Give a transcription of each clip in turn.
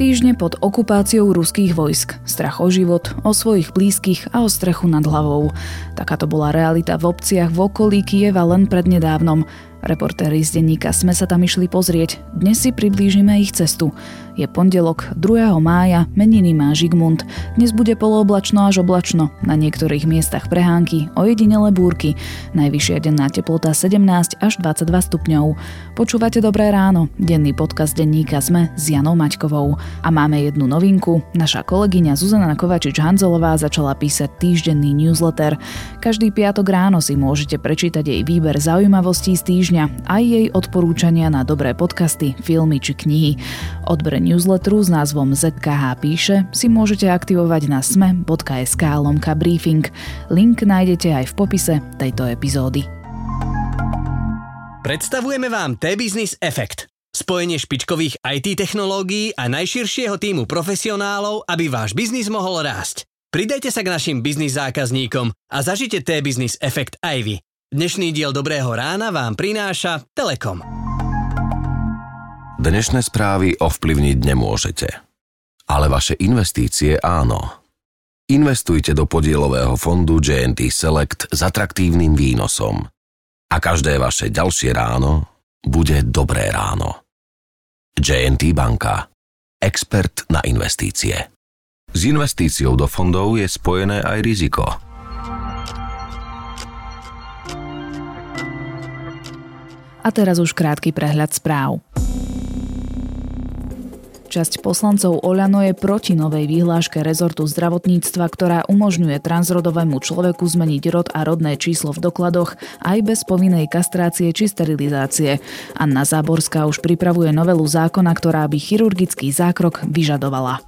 Týždne pod okupáciou ruských vojsk. Strach o život, o svojich blízkych a o strechu nad hlavou. Takáto bola realita v obciach v okolí Kieva len prednedávnom. Reportéri z denníka sme sa tam išli pozrieť. Dnes si priblížime ich cestu. Je pondelok, 2. mája, meniny má Žigmund. Dnes bude polooblačno až oblačno, na niektorých miestach prehánky, ojedinele búrky. Najvyššia denná teplota 17 až 22 stupňov. Počúvate Dobré ráno, denný podcast denníka sme s Janou Maťkovou. A máme jednu novinku. Naša kolegyňa Zuzana Kovačič-Hanzelová začala písať týždenný newsletter. Každý piatok ráno si môžete prečítať jej výber zaujímavostí z týždňa týždňa aj jej odporúčania na dobré podcasty, filmy či knihy. Odber newsletteru s názvom ZKH píše si môžete aktivovať na sme.sk lomka briefing. Link nájdete aj v popise tejto epizódy. Predstavujeme vám T-Business Effect. Spojenie špičkových IT technológií a najširšieho týmu profesionálov, aby váš biznis mohol rásť. Pridajte sa k našim biznis zákazníkom a zažite T-Business Effect aj vy. Dnešný diel Dobrého rána vám prináša Telekom. Dnešné správy ovplyvniť nemôžete. Ale vaše investície áno. Investujte do podielového fondu JNT Select s atraktívnym výnosom. A každé vaše ďalšie ráno bude dobré ráno. JNT Banka. Expert na investície. S investíciou do fondov je spojené aj riziko – A teraz už krátky prehľad správ. Časť poslancov Oľano je proti novej výhláške rezortu zdravotníctva, ktorá umožňuje transrodovému človeku zmeniť rod a rodné číslo v dokladoch aj bez povinnej kastrácie či sterilizácie. Anna Záborská už pripravuje novelu zákona, ktorá by chirurgický zákrok vyžadovala.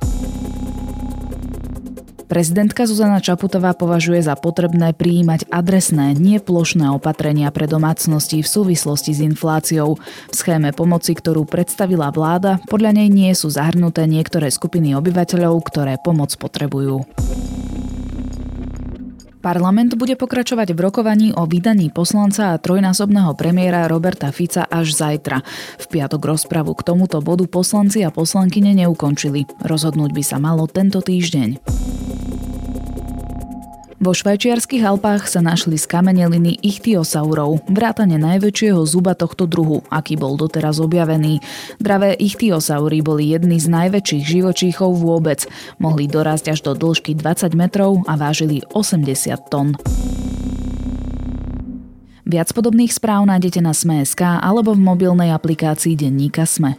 Prezidentka Zuzana Čaputová považuje za potrebné prijímať adresné, nie plošné opatrenia pre domácnosti v súvislosti s infláciou. V schéme pomoci, ktorú predstavila vláda, podľa nej nie sú zahrnuté niektoré skupiny obyvateľov, ktoré pomoc potrebujú. Parlament bude pokračovať v rokovaní o vydaní poslanca a trojnásobného premiéra Roberta Fica až zajtra. V piatok rozpravu k tomuto bodu poslanci a poslankyne neukončili. Rozhodnúť by sa malo tento týždeň. Vo švajčiarských Alpách sa našli skameneliny ichtiosaurov, vrátane najväčšieho zuba tohto druhu, aký bol doteraz objavený. Dravé ichtiosaury boli jedny z najväčších živočíchov vôbec. Mohli dorásť až do dĺžky 20 metrov a vážili 80 tón. Viac podobných správ nájdete na Sme.sk alebo v mobilnej aplikácii Denníka Sme.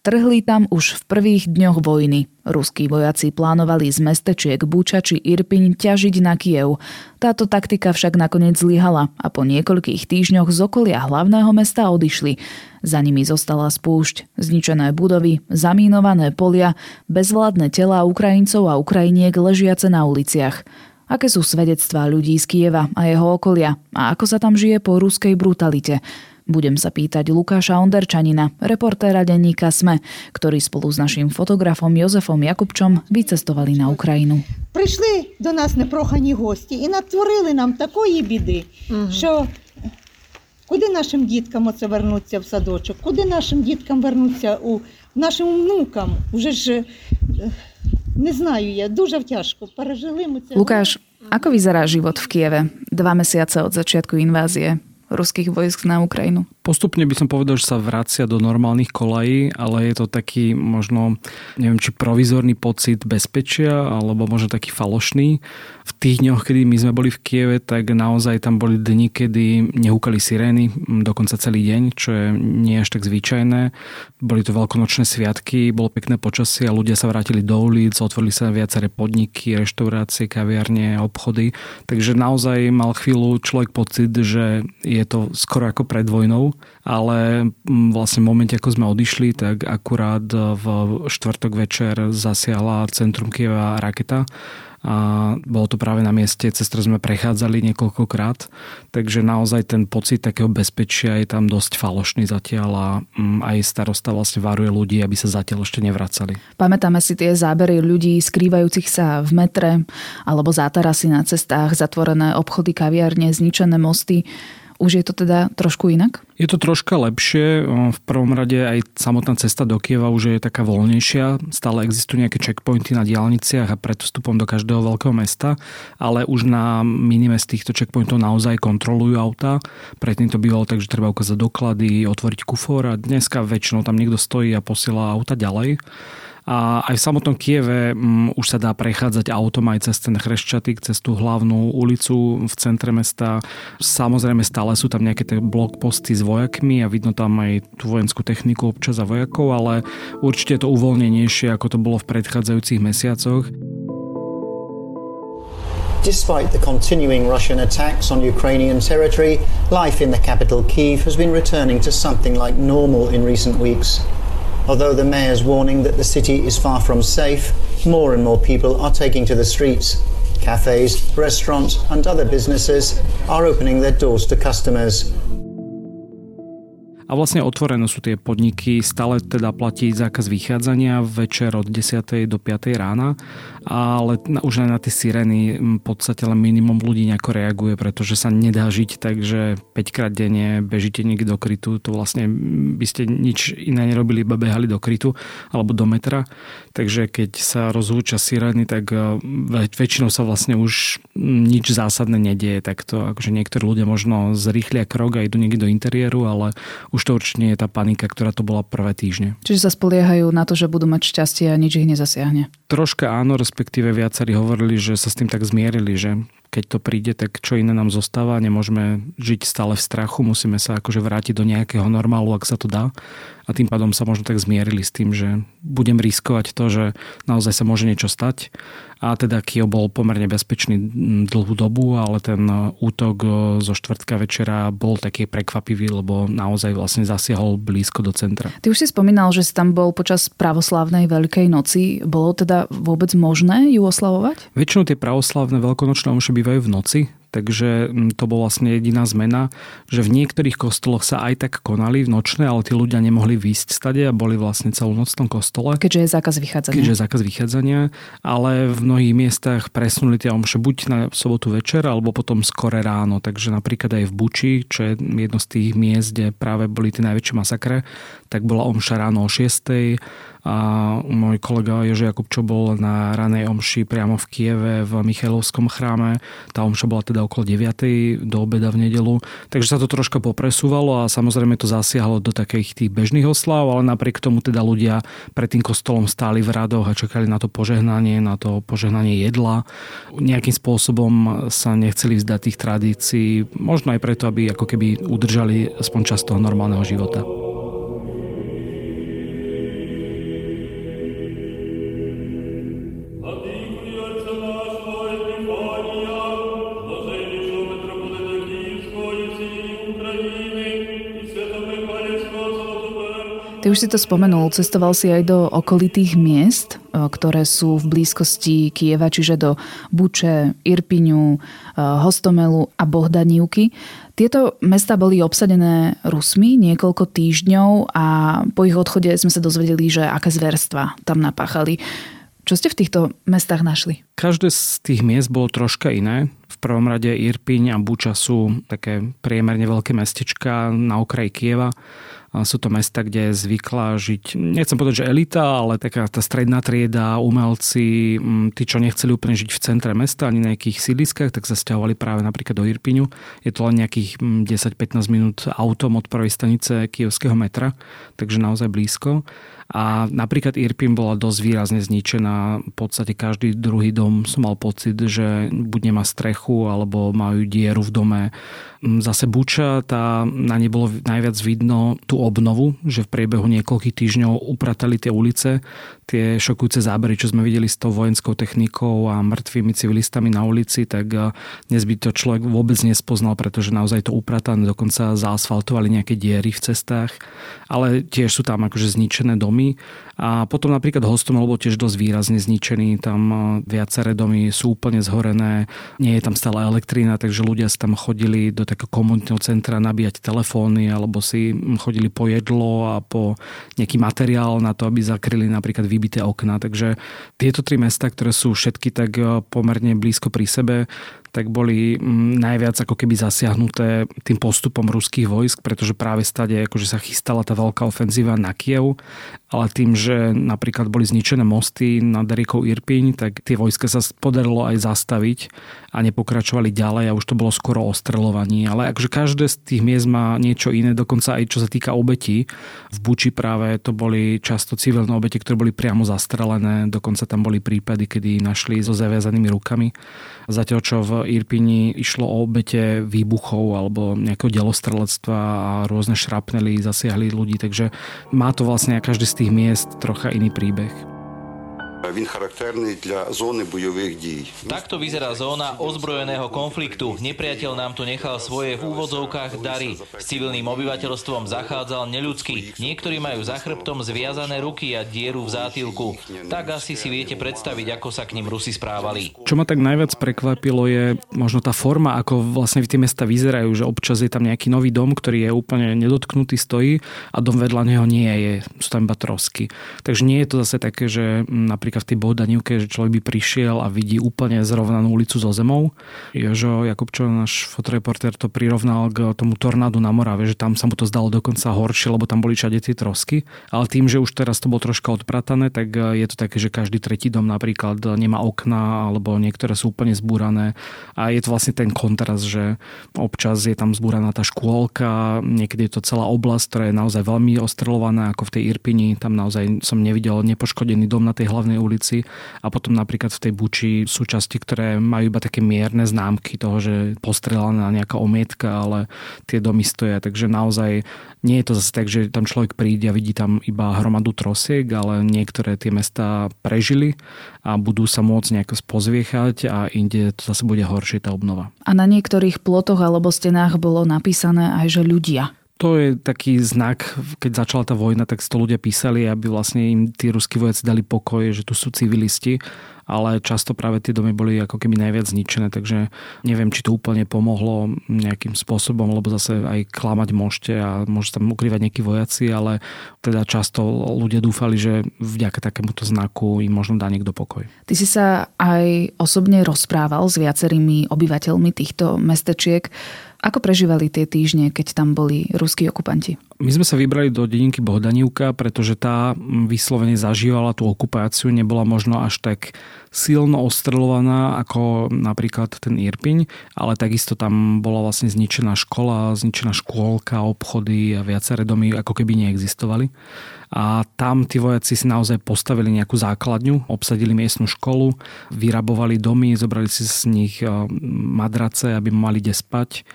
Vtrhli tam už v prvých dňoch vojny. Ruskí vojaci plánovali z mestečiek Buča či Irpiň ťažiť na Kiev. Táto taktika však nakoniec zlyhala a po niekoľkých týždňoch z okolia hlavného mesta odišli. Za nimi zostala spúšť, zničené budovy, zamínované polia, bezvládne tela Ukrajincov a Ukrajiniek ležiace na uliciach. Aké sú svedectvá ľudí z Kieva a jeho okolia a ako sa tam žije po ruskej brutalite? Budem sa pýtať Lukáša Onderčanina, reportéra denníka SME, ktorý spolu s našim fotografom Jozefom Jakubčom vycestovali na Ukrajinu. Прийшли до нас непрохані гості і натворили нам такої біди, угу. що куди нашим діткам оце вернуться в садочок, куди нашим діткам вернуться у нашим внукам. Уже ж не знаю я, дуже тяжко. Пережили ми це. Lukáš, ako vyzerá život v Kieve dva mesiace od začiatku invázie? Ruských vojsk na Ukrajinu? Postupne by som povedal, že sa vracia do normálnych kolají, ale je to taký možno, neviem, či provizorný pocit bezpečia, alebo možno taký falošný. V tých dňoch, kedy my sme boli v Kieve, tak naozaj tam boli dni, kedy nehúkali sirény, dokonca celý deň, čo je nie až tak zvyčajné. Boli to veľkonočné sviatky, bolo pekné počasie a ľudia sa vrátili do ulic, otvorili sa viaceré podniky, reštaurácie, kaviarne, obchody. Takže naozaj mal chvíľu človek pocit, že je to skoro ako pred vojnou ale mm, vlastne v momente, ako sme odišli, tak akurát v štvrtok večer zasiahla centrum Kieva raketa a bolo to práve na mieste, cez ktoré sme prechádzali niekoľkokrát, takže naozaj ten pocit takého bezpečia je tam dosť falošný zatiaľ a mm, aj starosta vlastne varuje ľudí, aby sa zatiaľ ešte nevracali. Pamätáme si tie zábery ľudí skrývajúcich sa v metre alebo zátarasy na cestách, zatvorené obchody, kaviarne, zničené mosty. Už je to teda trošku inak? Je to troška lepšie. V prvom rade aj samotná cesta do Kieva už je taká voľnejšia. Stále existujú nejaké checkpointy na diálniciach a pred vstupom do každého veľkého mesta, ale už na minime z týchto checkpointov naozaj kontrolujú auta. Predtým to bývalo tak, že treba ukázať doklady, otvoriť kufor a dneska väčšinou tam niekto stojí a posiela auta ďalej. A aj v samotnom Kieve um, už sa dá prechádzať autom aj cez ten Chreščatik, cez tú hlavnú ulicu v centre mesta. Samozrejme stále sú tam nejaké blokposty s vojakmi a vidno tam aj tú vojenskú techniku občas a vojakov, ale určite je to uvoľnenejšie, ako to bolo v predchádzajúcich mesiacoch. Despite the continuing Russian attacks on Ukrainian territory, life in the capital Kiev has been returning to something like normal in recent weeks. Although the mayor's warning that the city is far from safe, more and more people are taking to the streets. Cafes, restaurants, and other businesses are opening their doors to customers. A vlastne otvorené sú tie podniky, stále teda platí zákaz vychádzania večer od 10. do 5. rána, ale už aj na tie sirény v podstate len minimum ľudí nejako reaguje, pretože sa nedá žiť tak, že 5 krát denne bežíte niekde do krytu, to vlastne by ste nič iné nerobili, iba behali do krytu alebo do metra. Takže keď sa rozhúča sirény, tak e, väčšinou sa vlastne už nič zásadné nedieje takto. Akože niektorí ľudia možno zrýchlia krok a idú niekde do interiéru, ale už už to určite nie je tá panika, ktorá to bola prvé týždne. Čiže sa spoliehajú na to, že budú mať šťastie a nič ich nezasiahne. Troška áno, respektíve viacerí hovorili, že sa s tým tak zmierili, že keď to príde, tak čo iné nám zostáva, nemôžeme žiť stále v strachu, musíme sa akože vrátiť do nejakého normálu, ak sa to dá. A tým pádom sa možno tak zmierili s tým, že budem riskovať to, že naozaj sa môže niečo stať a teda Kiev bol pomerne bezpečný dlhú dobu, ale ten e, útok e, zo štvrtka večera bol taký prekvapivý, lebo naozaj vlastne zasiahol blízko do centra. Ty už si spomínal, že si tam bol počas pravoslávnej Veľkej noci. Bolo teda vôbec možné ju oslavovať? Väčšinou tie pravoslávne veľkonočné omše bývajú v noci, takže mm, to bola vlastne jediná zmena, že v niektorých kostoloch sa aj tak konali v nočné, ale tí ľudia nemohli výjsť stade a boli vlastne celú noc v tom kostole. Keďže je zákaz vychádzania. Keďže je zákaz vychádzania, ale v mnohých miestach presunuli tie omše buď na sobotu večer, alebo potom skore ráno. Takže napríklad aj v Buči, čo je jedno z tých miest, kde práve boli tie najväčšie masakre, tak bola omša ráno o 6 a môj kolega Jože Jakub, čo bol na ranej omši priamo v Kieve v Michailovskom chráme. Tá omša bola teda okolo 9. do obeda v nedelu. Takže sa to troška popresúvalo a samozrejme to zasiahlo do takých tých bežných oslav, ale napriek tomu teda ľudia pred tým kostolom stáli v radoch a čakali na to požehnanie, na to požehnanie jedla. Nejakým spôsobom sa nechceli vzdať tých tradícií, možno aj preto, aby ako keby udržali aspoň čas toho normálneho života. Ty už si to spomenul, cestoval si aj do okolitých miest, e, ktoré sú v blízkosti Kieva, čiže do Buče, Irpiňu, e, Hostomelu a Bohdanívky. Tieto mesta boli obsadené Rusmi niekoľko týždňov a po ich odchode sme sa dozvedeli, že aké zverstva tam napáchali. Čo ste v týchto mestách našli? Každé z tých miest bolo troška iné. Prvom rade Irpiň a Buča sú také priemerne veľké mestečka na okraji Kieva sú to mesta, kde zvykla žiť, nechcem povedať, že elita, ale taká tá stredná trieda, umelci, mm, tí, čo nechceli úplne žiť v centre mesta ani na nejakých sídliskách, tak sa stiahovali práve napríklad do Irpiňu. Je to len nejakých 10-15 mm, minút autom od prvej stanice kievského metra, takže naozaj blízko. A napríklad Irpin bola dosť výrazne zničená. V podstate každý druhý dom som mal pocit, že buď nemá strechu, alebo majú dieru v dome. Zase Buča, tá, na nej bolo najviac vidno tú obnovu, že v priebehu niekoľkých týždňov upratali tie ulice, tie šokujúce zábery, čo sme videli s tou vojenskou technikou a mŕtvými civilistami na ulici, tak eh, dnes by to človek vôbec nespoznal, pretože naozaj to upratané, dokonca zaasfaltovali nejaké diery v cestách, ale tiež sú tam akože zničené domy. A potom napríklad Hostomel bol tiež dosť výrazne zničený. Tam e, viaceré domy sú úplne zhorené. Nie je tam stále elektrína, takže ľudia sa tam chodili do takého komunitného centra nabíjať telefóny alebo si chodili po jedlo a po nejaký materiál na to, aby zakryli napríklad vybité okna. Takže tieto tri mesta, ktoré sú všetky tak e, pomerne blízko pri sebe, tak boli mm, najviac ako keby zasiahnuté tým postupom ruských vojsk, pretože práve stade akože sa chystala tá veľká ofenzíva na Kiev, ale tým, že napríklad boli zničené mosty nad riekou Irpiň, tak tie vojska sa podarilo aj zastaviť a nepokračovali ďalej a už to bolo skoro o streľovaní. Ale akože každé z tých miest má niečo iné, dokonca aj čo sa týka obetí. V Buči práve to boli často civilné obete, ktoré boli priamo zastrelené, dokonca tam boli prípady, kedy našli so zaviazanými rukami. Zatiaľ, čo v Irpini išlo o obete výbuchov alebo nejakého delostrelectva a rôzne šrapnely zasiahli ľudí, takže má to vlastne každý z tých miest trocha iný príbeh. Він характерний для зони бойових дій. Takto vyzerá zóna ozbrojeného konfliktu. Nepriateľ nám tu nechal svoje v úvodzovkách dary. S civilným obyvateľstvom zachádzal neľudsky. Niektorí majú za chrbtom zviazané ruky a dieru v zátilku. Tak asi si viete predstaviť, ako sa k ním Rusi správali. Čo ma tak najviac prekvapilo je možno tá forma, ako vlastne tie mesta vyzerajú, že občas je tam nejaký nový dom, ktorý je úplne nedotknutý, stojí a dom vedľa neho nie je, sú tam iba trosky. Takže nie je to zase také, že napríklad v tej Bohdanivke, že človek by prišiel a vidí úplne zrovnanú ulicu so zemou. Jožo Jakubčo, náš fotoreportér, to prirovnal k tomu tornádu na Morave, že tam sa mu to zdalo dokonca horšie, lebo tam boli všade tie trosky. Ale tým, že už teraz to bolo troška odpratané, tak je to také, že každý tretí dom napríklad nemá okna, alebo niektoré sú úplne zbúrané. A je to vlastne ten kontrast, že občas je tam zbúraná tá škôlka, niekedy je to celá oblasť, ktorá je naozaj veľmi ostrelovaná, ako v tej Irpini, tam naozaj som nevidel nepoškodený dom na tej hlavnej ulici a potom napríklad v tej Buči sú časti, ktoré majú iba také mierne známky toho, že postrelaná nejaká omietka, ale tie domy stoja, takže naozaj nie je to zase tak, že tam človek príde a vidí tam iba hromadu trosiek, ale niektoré tie mesta prežili a budú sa môcť nejako spozviechať a inde to zase bude horšie tá obnova. A na niektorých plotoch alebo stenách bolo napísané aj, že ľudia to je taký znak, keď začala tá vojna, tak to ľudia písali, aby vlastne im tí ruskí vojaci dali pokoj, že tu sú civilisti, ale často práve tie domy boli ako keby najviac zničené, takže neviem, či to úplne pomohlo nejakým spôsobom, lebo zase aj klamať môžete a môžete tam ukrývať nejakí vojaci, ale teda často ľudia dúfali, že vďaka takémuto znaku im možno dá niekto pokoj. Ty si sa aj osobne rozprával s viacerými obyvateľmi týchto mestečiek. Ako prežívali tie týždne, keď tam boli ruskí okupanti? My sme sa vybrali do dedinky Bohdanivka, pretože tá vyslovene zažívala tú okupáciu, nebola možno až tak silno ostrelovaná ako napríklad ten Irpiň, ale takisto tam bola vlastne zničená škola, zničená škôlka, obchody a viaceré domy ako keby neexistovali. A tam tí vojaci si naozaj postavili nejakú základňu, obsadili miestnu školu, vyrabovali domy, zobrali si z nich eh, madrace, aby mali kde spať.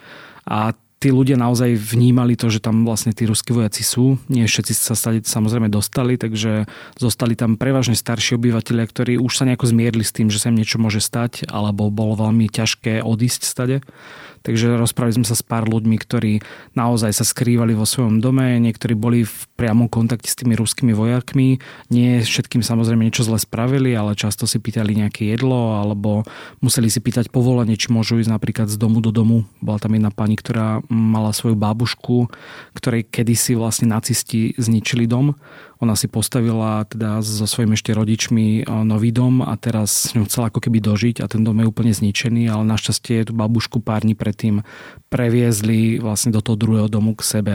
A tí ľudia naozaj vnímali to, že tam vlastne tí ruskí vojaci sú. Nie všetci sa stali, samozrejme dostali, takže zostali tam prevažne starší obyvateľia, ktorí už sa nejako zmierli s tým, že sa im niečo môže stať, alebo bolo veľmi ťažké odísť stade. Takže rozprávali sme sa s pár ľuďmi, ktorí naozaj sa skrývali vo svojom dome, niektorí boli v priamom kontakte s tými ruskými vojakmi. Nie všetkým samozrejme niečo zle spravili, ale často si pýtali nejaké jedlo alebo museli si pýtať povolenie, či môžu ísť napríklad z domu do domu. Bola tam jedna pani, ktorá mala svoju babušku, ktorej kedysi vlastne nacisti zničili dom. Ona si postavila teda so svojimi ešte rodičmi e, nový dom a teraz s ňou chcela ako keby dožiť a ten dom je úplne zničený, ale našťastie tú babušku pár dní predtým previezli vlastne do toho druhého domu k sebe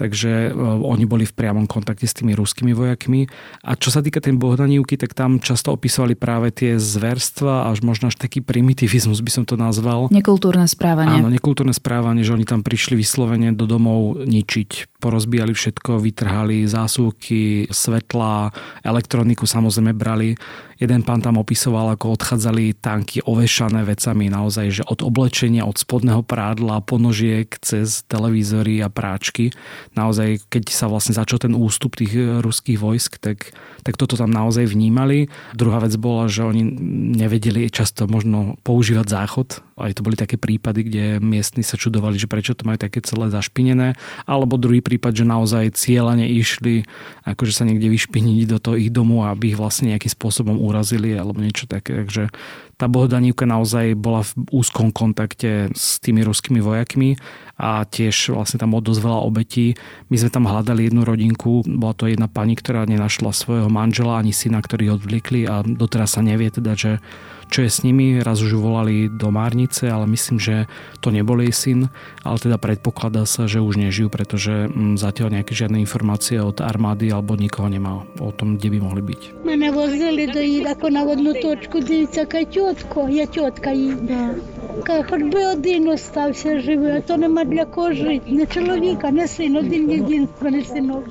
takže e, oni boli v priamom kontakte s tými ruskými vojakmi. A čo sa týka tej Bohdanívky, tak tam často opisovali práve tie zverstva, až možno až taký primitivizmus by som to nazval. Nekultúrne správanie. Áno, nekultúrne správanie, že oni tam prišli vyslovene do domov ničiť. Porozbíjali všetko, vytrhali zásuvky, svetla, elektroniku samozrejme brali Jeden pán tam opisoval, ako odchádzali tanky ovešané vecami, naozaj, že od oblečenia, od spodného prádla, ponožiek cez televízory a práčky. Naozaj, keď sa vlastne začal ten ústup tých ruských vojsk, tak, tak toto tam naozaj vnímali. Druhá vec bola, že oni nevedeli často možno používať záchod. Aj to boli také prípady, kde miestni sa čudovali, že prečo to majú také celé zašpinené. Alebo druhý prípad, že naozaj cieľane išli akože sa niekde vyšpiniť do toho ich domu, aby ich vlastne nejakým spôsobom urazili alebo niečo také. Takže tá Bohdanívka naozaj bola v úzkom kontakte s tými ruskými vojakmi a tiež vlastne tam dosť veľa obetí. My sme tam hľadali jednu rodinku, bola to jedna pani, ktorá nenašla svojho manžela ani syna, ktorý odvlikli a doteraz sa nevie teda, že čo je s nimi. Raz už volali do Márnice, ale myslím, že to nebol jej syn, ale teda predpokladá sa, že už nežijú, pretože mm, zatiaľ nejaké žiadne informácie od armády alebo nikoho nemá o tom, kde by mohli byť. Mene vozili do ako na vodnú točku, kde sa kaťo тітко, я тітка їй. Да. Каже, хоч би один остався живий, а то нема для кого жити. Не чоловіка, не син, один єдинственний синок.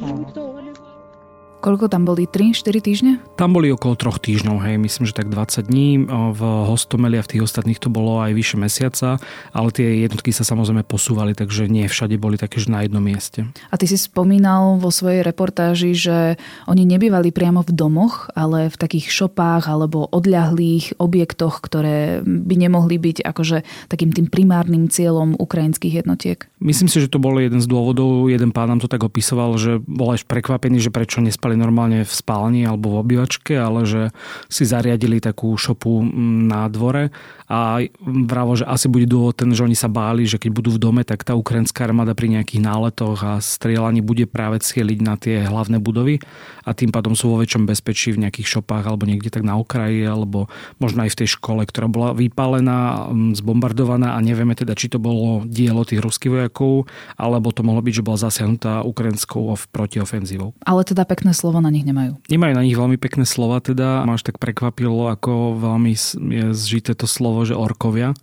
Koľko tam boli? 3-4 týždne? Tam boli okolo 3 týždňov, hej, myslím, že tak 20 dní. V Hostomeli a v tých ostatných to bolo aj vyše mesiaca, ale tie jednotky sa samozrejme posúvali, takže nie všade boli také, na jednom mieste. A ty si spomínal vo svojej reportáži, že oni nebývali priamo v domoch, ale v takých šopách alebo odľahlých objektoch, ktoré by nemohli byť akože takým tým primárnym cieľom ukrajinských jednotiek. Myslím si, že to bol jeden z dôvodov. Jeden pán nám to tak opisoval, že bol až prekvapený, že prečo nespali normálne v spálni alebo v obývačke, ale že si zariadili takú šopu na dvore a vravo, že asi bude dôvod ten, že oni sa báli, že keď budú v dome, tak tá ukrajinská armáda pri nejakých náletoch a strieľaní bude práve cieliť na tie hlavné budovy a tým pádom sú vo väčšom bezpečí v nejakých šopách alebo niekde tak na okraji alebo možno aj v tej škole, ktorá bola vypálená, zbombardovaná a nevieme teda, či to bolo dielo tých ruských alebo to mohlo byť, že bola zasiahnutá ukrajinskou protiofenzívou. Ale teda pekné slovo na nich nemajú. Nemajú na nich veľmi pekné slova, teda máš tak prekvapilo, ako veľmi je zžité to slovo slovo, že orkovia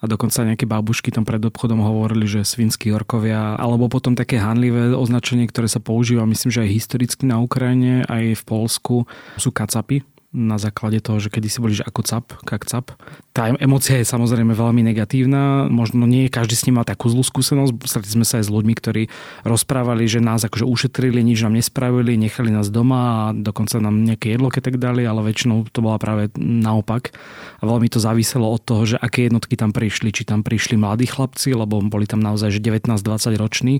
a dokonca nejaké babušky tam pred obchodom hovorili, že svinskí orkovia, alebo potom také hanlivé označenie, ktoré sa používa, myslím, že aj historicky na Ukrajine, aj v Polsku, sú kacapy, na základe toho, že kedy si boli že ako cap, kak cap. Tá emocia je samozrejme veľmi negatívna, možno nie každý s ním mal takú zlú skúsenosť, stretli sme sa aj s ľuďmi, ktorí rozprávali, že nás akože ušetrili, nič nám nespravili, nechali nás doma a dokonca nám nejaké jedlo keď tak dali, ale väčšinou to bola práve naopak. A veľmi to záviselo od toho, že aké jednotky tam prišli, či tam prišli mladí chlapci, lebo boli tam naozaj že 19-20 roční,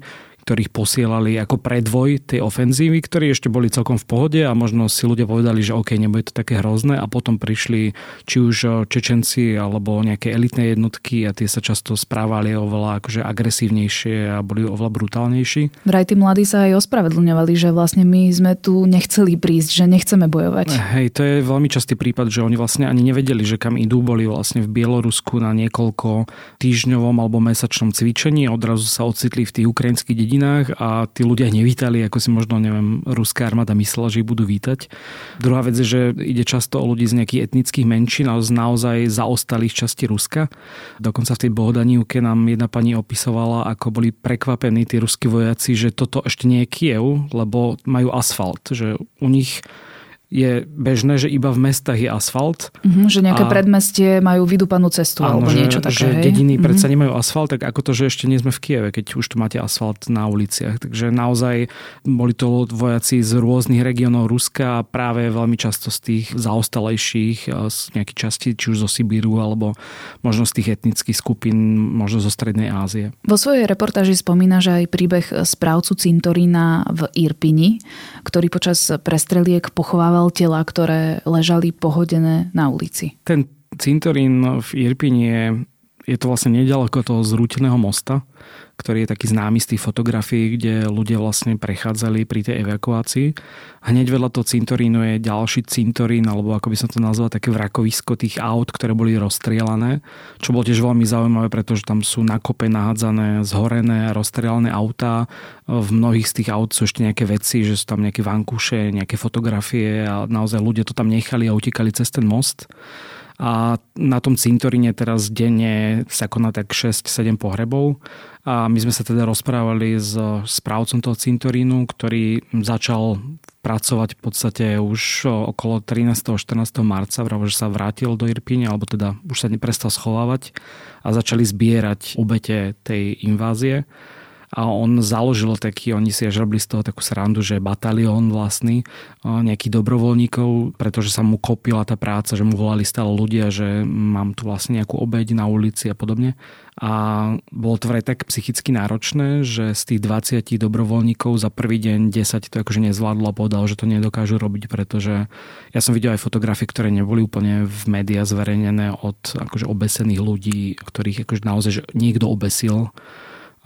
ktorých posielali ako predvoj tej ofenzívy, ktorí ešte boli celkom v pohode a možno si ľudia povedali, že OK, nebude to také hrozné a potom prišli či už Čečenci alebo nejaké elitné jednotky a tie sa často správali oveľa akože agresívnejšie a boli oveľa brutálnejší. Vraj tí mladí sa aj ospravedlňovali, že vlastne my sme tu nechceli prísť, že nechceme bojovať. Hej, to je veľmi častý prípad, že oni vlastne ani nevedeli, že kam idú, boli vlastne v Bielorusku na niekoľko týždňovom alebo mesačnom cvičení a odrazu sa ocitli v tých ukrajinských dedinách dedinách a tí ľudia nevítali, ako si možno, neviem, ruská armáda myslela, že ich budú vítať. Druhá vec je, že ide často o ľudí z nejakých etnických menšín a z naozaj zaostalých časti Ruska. Dokonca v tej Bohodanívke nám jedna pani opisovala, ako boli prekvapení tí ruskí vojaci, že toto ešte nie je Kiev, lebo majú asfalt, že u nich je bežné, že iba v mestách je asfalt. Mm-hmm, že nejaké a, predmestie majú vydúpanú cestu áno, alebo že, niečo také. Že hej? dediny mm-hmm. predsa nemajú asfalt, tak ako to, že ešte nie sme v Kieve, keď už tu máte asfalt na uliciach. Takže naozaj boli to vojaci z rôznych regiónov Ruska a práve veľmi často z tých zaostalejších, z nejakých častí, či už zo Sibíru alebo možno z tých etnických skupín, možno zo Strednej Ázie. Vo svojej reportáži spomína, že aj príbeh správcu cintorína v Irpini, ktorý počas prestreliek pochovával nachádzal tela, ktoré ležali pohodené na ulici. Ten cintorín v Irpine je, je to vlastne nedaleko toho zrúteného mosta ktorý je taký známy z tých fotografií, kde ľudia vlastne prechádzali pri tej evakuácii. Hneď vedľa toho cintorínu je ďalší cintorín, alebo ako by som to nazval, také vrakovisko tých aut, ktoré boli rozstrielané, čo bolo tiež veľmi zaujímavé, pretože tam sú na kope nahádzané, zhorené, rozstrielané autá. V mnohých z tých aut sú ešte nejaké veci, že sú tam nejaké vankuše, nejaké fotografie a naozaj ľudia to tam nechali a utekali cez ten most a na tom cintoríne teraz denne sa koná tak 6-7 pohrebov a my sme sa teda rozprávali s správcom toho cintorínu, ktorý začal pracovať v podstate už okolo 13. 14. marca, vravo, že sa vrátil do Irpíne, alebo teda už sa neprestal schovávať a začali zbierať obete tej invázie. A on založil taký, oni si až robili z toho takú srandu, že batalión vlastný nejakých dobrovoľníkov, pretože sa mu kopila tá práca, že mu volali stále ľudia, že mám tu vlastne nejakú obeď na ulici a podobne. A bolo to vraj tak psychicky náročné, že z tých 20 dobrovoľníkov za prvý deň 10 to akože nezvládlo a povedal, že to nedokážu robiť, pretože ja som videl aj fotografie, ktoré neboli úplne v médiách zverejnené od akože obesených ľudí, ktorých akože naozaj že niekto obesil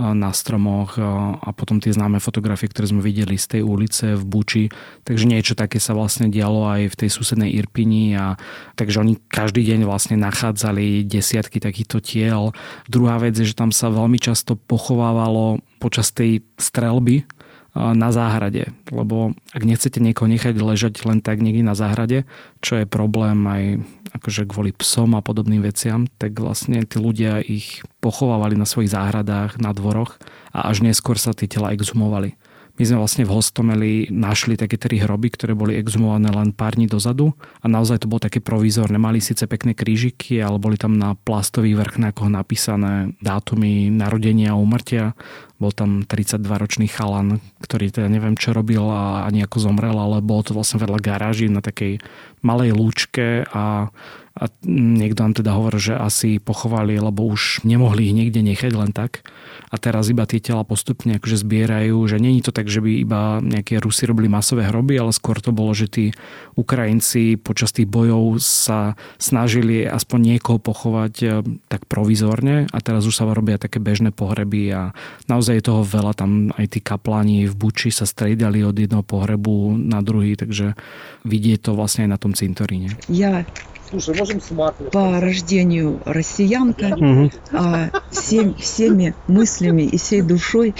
na stromoch a potom tie známe fotografie, ktoré sme videli z tej ulice v Buči. Takže niečo také sa vlastne dialo aj v tej susednej Irpini a takže oni každý deň vlastne nachádzali desiatky takýchto tiel. Druhá vec je, že tam sa veľmi často pochovávalo počas tej strelby na záhrade. Lebo ak nechcete niekoho nechať ležať len tak niekde na záhrade, čo je problém aj akože kvôli psom a podobným veciam, tak vlastne tí ľudia ich pochovávali na svojich záhradách, na dvoroch a až neskôr sa tie tela exhumovali. My sme vlastne v Hostomeli našli také tri hroby, ktoré boli exhumované len pár dní dozadu a naozaj to bolo také provizorné. Mali síce pekné krížiky, ale boli tam na plastových vrchnákoch napísané dátumy narodenia a umrtia. Bol tam 32-ročný chalan, ktorý teda neviem, čo robil a ani ako zomrel, ale bolo to vlastne vedľa garáži na takej malej lúčke a a niekto nám teda hovorí, že asi pochovali, lebo už nemohli ich niekde nechať len tak. A teraz iba tie tela postupne akože zbierajú, že není to tak, že by iba nejaké Rusi robili masové hroby, ale skôr to bolo, že tí Ukrajinci počas tých bojov sa snažili aspoň niekoho pochovať e, tak provizorne a teraz už sa robia také bežné pohreby a naozaj je toho veľa. Tam aj tí kapláni v Buči sa striedali od jedného pohrebu na druhý, takže vidie to vlastne aj na tom cintoríne. Ja Слушай, можем По рождению россиянка, угу. а всем, всеми мыслями и всей душой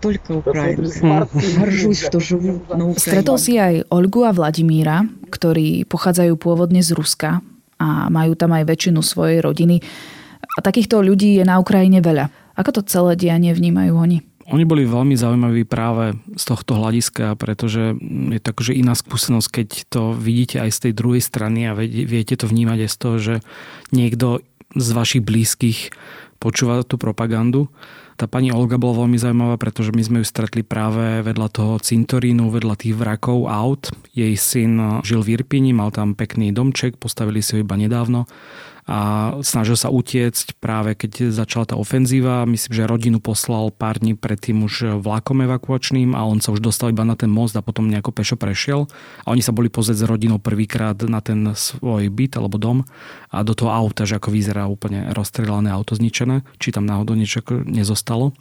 только украjinka. Горжусь, что живу на Ukrajine. Stretol si aj Olgu a Vladimíra, ktorí pochádzajú pôvodne z Ruska a majú tam aj väčšinu svojej rodiny. A takýchto ľudí je na Ukrajine veľa. Ako to celé dianie vnímajú oni? Oni boli veľmi zaujímaví práve z tohto hľadiska, pretože je to akože iná skúsenosť, keď to vidíte aj z tej druhej strany a viete to vnímať aj z toho, že niekto z vašich blízkych počúva tú propagandu. Tá pani Olga bola veľmi zaujímavá, pretože my sme ju stretli práve vedľa toho cintorínu, vedľa tých vrakov aut. Jej syn žil v Irpini, mal tam pekný domček, postavili si ho iba nedávno a snažil sa utiecť práve keď začala tá ofenzíva. Myslím, že rodinu poslal pár dní predtým už vlakom evakuačným a on sa už dostal iba na ten most a potom nejako pešo prešiel. A oni sa boli pozrieť s rodinou prvýkrát na ten svoj byt alebo dom a do toho auta, že ako vyzerá úplne rozstrelané auto zničené, či tam náhodou niečo nezostalo.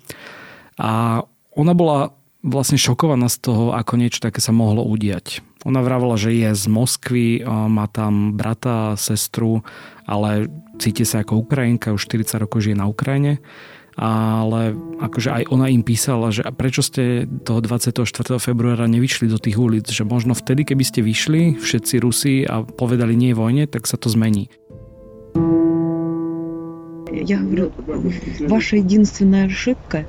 A ona bola vlastne šokovaná z toho, ako niečo také sa mohlo udiať. Ona vravela, že je z Moskvy, má tam brata, sestru, ale cíti sa ako Ukrajinka, už 40 rokov žije na Ukrajine ale akože aj ona im písala, že prečo ste toho 24. februára nevyšli do tých ulic, že možno vtedy, keby ste vyšli, všetci Rusi a povedali nie vojne, tak sa to zmení. Я говорю, ваша единственная ошибка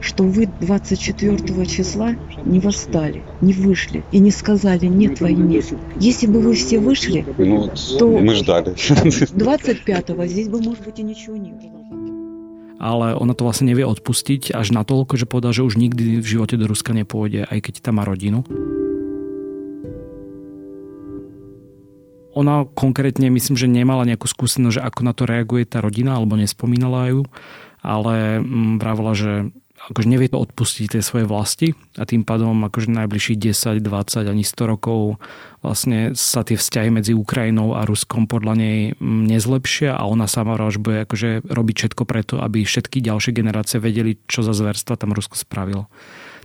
что вы 24 числа не восстали, не вышли и не сказали «нет войне». Если бы вы все вышли, ну, то мы ждали. 25-го здесь бы, может быть, и ничего не было. ale ona to vlastne nevie odpustiť až na toľko, že povedal, že už nikdy v živote do Ruska nepôjde, aj keď tam má rodinu. Ona konkrétne myslím, že nemala nejakú skúsenosť, že ako na to reaguje tá rodina, alebo nespomínala ju, ale mm, vravila, že akože nevie to odpustiť tie svoje vlasti a tým pádom akože najbližších 10, 20 ani 100 rokov vlastne sa tie vzťahy medzi Ukrajinou a Ruskom podľa nej mm, nezlepšia a ona sama už bude akože robiť všetko preto, aby všetky ďalšie generácie vedeli, čo za zverstva tam Rusko spravilo.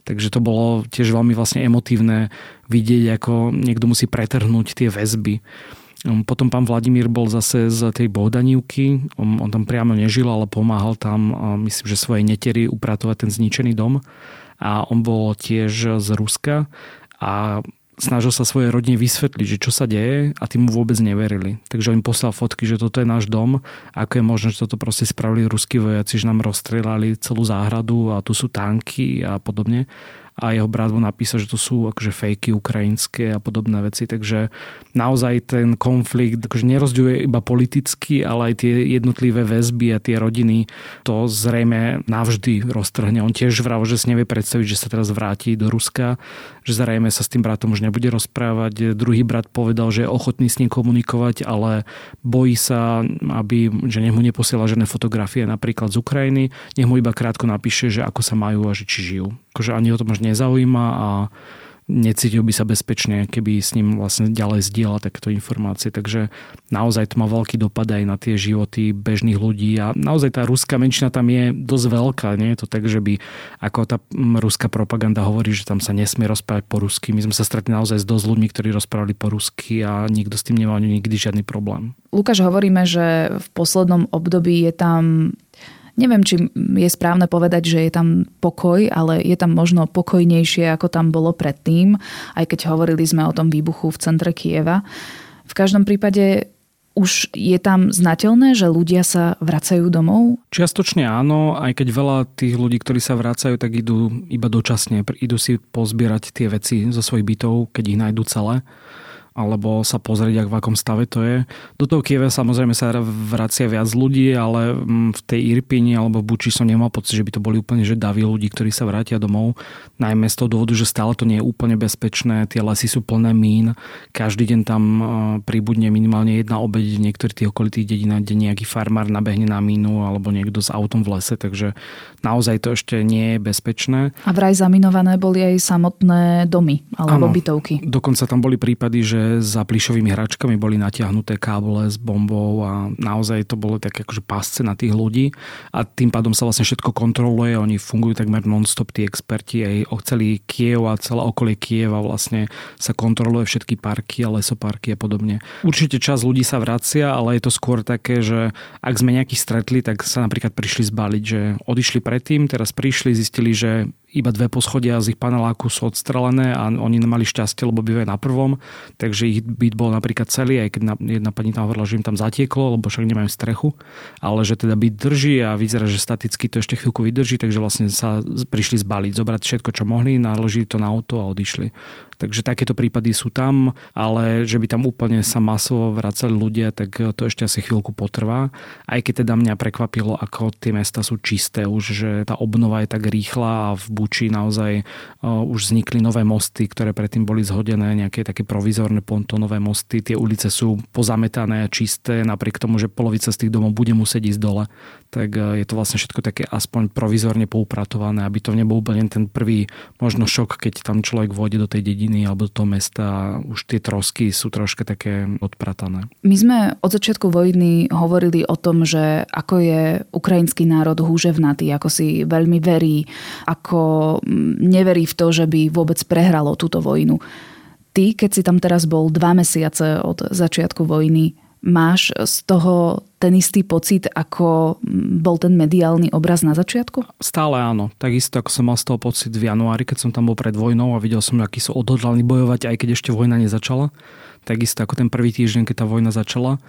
Takže to bolo tiež veľmi vlastne emotívne vidieť, ako niekto musí pretrhnúť tie väzby potom pán Vladimír bol zase z tej Bohdanívky, on, on tam priamo nežil, ale pomáhal tam, myslím, že svojej neteri upratovať ten zničený dom. A on bol tiež z Ruska a snažil sa svojej rodine vysvetliť, že čo sa deje a tým mu vôbec neverili. Takže on poslal fotky, že toto je náš dom, ako je možné, že toto proste spravili ruskí vojaci, že nám rozstrelali celú záhradu a tu sú tanky a podobne. A jeho brat mu napísal, že to sú akože fejky ukrajinské a podobné veci, takže naozaj ten konflikt akože nerozdiuje iba politicky, ale aj tie jednotlivé väzby a tie rodiny to zrejme navždy roztrhne. On tiež vral, že si nevie predstaviť, že sa teraz vráti do Ruska, že zrejme sa s tým bratom už nebude rozprávať. Druhý brat povedal, že je ochotný s ním komunikovať, ale bojí sa, aby, že nech mu neposiela žiadne fotografie napríklad z Ukrajiny, nech mu iba krátko napíše, že ako sa majú a že či žijú. Akože ani o tom až nezaujíma a necítil by sa bezpečne, keby s ním vlastne ďalej zdieľa takéto informácie. Takže naozaj to má veľký dopad aj na tie životy bežných ľudí a naozaj tá ruská menšina tam je dosť veľká. Nie je to tak, že by ako tá ruská propaganda hovorí, že tam sa nesmie rozprávať po rusky. My sme sa stretli naozaj s dosť ľuďmi, ktorí rozprávali po rusky a nikto s tým nemal nikdy žiadny problém. Lukáš, hovoríme, že v poslednom období je tam Neviem, či je správne povedať, že je tam pokoj, ale je tam možno pokojnejšie, ako tam bolo predtým, aj keď hovorili sme o tom výbuchu v centre Kieva. V každom prípade už je tam znateľné, že ľudia sa vracajú domov? Čiastočne áno, aj keď veľa tých ľudí, ktorí sa vracajú, tak idú iba dočasne. Idú si pozbierať tie veci zo svojich bytov, keď ich nájdú celé alebo sa pozrieť, ak v akom stave to je. Do toho Kieve samozrejme sa vracia viac ľudí, ale mm, v tej Irpini alebo v Buči som nemal pocit, že by to boli úplne že davy ľudí, ktorí sa vrátia domov. Najmä z toho dôvodu, že stále to nie je úplne bezpečné, tie lesy sú plné mín, každý deň tam e, pribudne minimálne jedna obeď v niektorých tých okolitých dedinách, kde nejaký farmár nabehne na mínu alebo niekto s autom v lese, takže naozaj to ešte nie je bezpečné. A vraj zaminované boli aj samotné domy alebo ano, bytovky. Dokonca tam boli prípady, že za plišovými hračkami boli natiahnuté káble s bombou a naozaj to bolo také akože pásce na tých ľudí a tým pádom sa vlastne všetko kontroluje, oni fungujú takmer non-stop tí experti aj o celý Kiev a celé okolie Kieva vlastne sa kontroluje všetky parky a lesoparky a podobne. Určite čas ľudí sa vracia, ale je to skôr také, že ak sme nejakých stretli, tak sa napríklad prišli zbaliť, že odišli predtým, teraz prišli, zistili, že iba dve poschodia z ich paneláku sú odstrelené a oni nemali šťastie, lebo bývajú na prvom, takže ich byt bol napríklad celý, aj keď jedna pani tam hovorila, že im tam zatieklo, lebo však nemajú strechu, ale že teda byt drží a vyzerá, že staticky to ešte chvíľku vydrží, takže vlastne sa prišli zbaliť, zobrať všetko, čo mohli, naložili to na auto a odišli. Takže takéto prípady sú tam, ale že by tam úplne sa masovo vracali ľudia, tak to ešte asi chvíľku potrvá. Aj keď teda mňa prekvapilo, ako tie mesta sú čisté už, že tá obnova je tak rýchla a v Buči naozaj už vznikli nové mosty, ktoré predtým boli zhodené, nejaké také provizorné pontónové mosty. Tie ulice sú pozametané a čisté, napriek tomu, že polovica z tých domov bude musieť ísť dole. Tak je to vlastne všetko také aspoň provizorne poupratované, aby to nebol úplne ten prvý možno šok, keď tam človek vôjde do tej dediny alebo do toho mesta už tie trosky sú troška také odpratané. My sme od začiatku vojny hovorili o tom, že ako je ukrajinský národ húževnatý, ako si veľmi verí, ako mm, neverí v to, že by vôbec prehralo túto vojnu. Ty, keď si tam teraz bol dva mesiace od začiatku vojny, máš z toho ten istý pocit, ako bol ten mediálny obraz na začiatku? Stále áno. Takisto ako som mal z toho pocit v januári, keď som tam bol pred vojnou a videl som, akí sú odhodlaní bojovať, aj keď ešte vojna nezačala. Takisto ako ten prvý týždeň, keď tá vojna začala.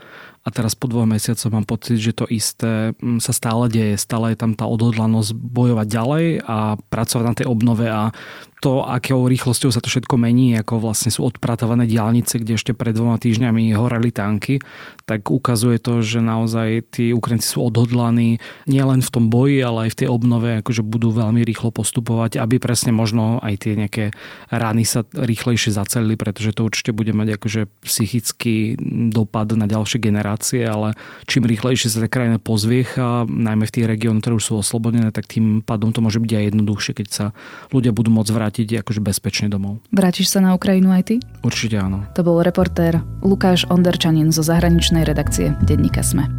A teraz po dvoch mesiacoch mám pocit, že to isté mm, sa stále deje. Stále je tam tá odhodlanosť bojovať ďalej a pracovať na tej obnove a to, akou rýchlosťou sa to všetko mení, ako vlastne sú odpratované diálnice, kde ešte pred dvoma týždňami horeli tanky, tak ukazuje to, že naozaj tí Ukrajinci sú odhodlaní nielen v tom boji, ale aj v tej obnove, akože budú veľmi rýchlo postupovať, aby presne možno aj tie nejaké rány sa rýchlejšie zacelili, pretože to určite bude mať akože psychický dopad na ďalšie generácie, ale čím rýchlejšie sa tá krajina pozviecha, najmä v tých regiónoch, ktoré už sú oslobodené, tak tým pádom to môže byť aj jednoduchšie, keď sa ľudia budú môcť vrátiť vrátiť akože bezpečne domov. Vrátiš sa na Ukrajinu aj ty? Určite áno. To bol reportér Lukáš Onderčanin zo zahraničnej redakcie Denníka Sme.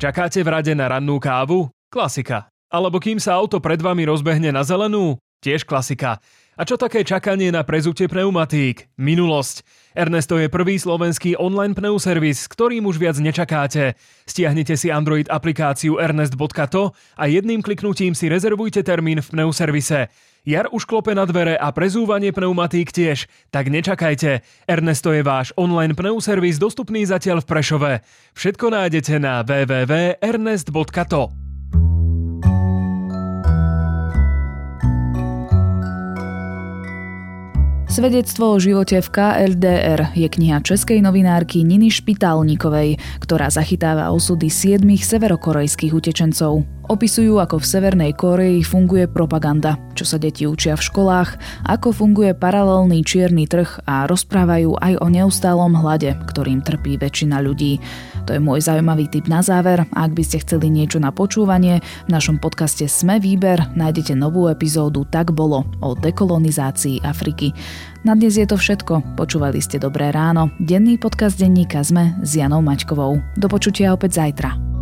Čakáte v rade na rannú kávu? Klasika. Alebo kým sa auto pred vami rozbehne na zelenú? Tiež klasika. A čo také čakanie na prezutie pneumatík? Minulosť. Ernesto je prvý slovenský online pneuservis, ktorým už viac nečakáte. Stiahnite si Android aplikáciu ernest.to a jedným kliknutím si rezervujte termín v pneuservise. Jar už klope na dvere a prezúvanie pneumatík tiež. Tak nečakajte. Ernesto je váš online pneuservis dostupný zatiaľ v Prešove. Všetko nájdete na www.ernest.to. Svedectvo o živote v KLDR je kniha českej novinárky Niny Špitálnikovej, ktorá zachytáva osudy siedmých severokorejských utečencov. Opisujú, ako v Severnej Koreji funguje propaganda, čo sa deti učia v školách, ako funguje paralelný čierny trh a rozprávajú aj o neustálom hlade, ktorým trpí väčšina ľudí. To je môj zaujímavý tip na záver ak by ste chceli niečo na počúvanie, v našom podcaste Sme výber nájdete novú epizódu Tak bolo o dekolonizácii Afriky. Na dnes je to všetko. Počúvali ste Dobré ráno, denný podcast denníka Sme s Janou Maťkovou. Do počutia opäť zajtra.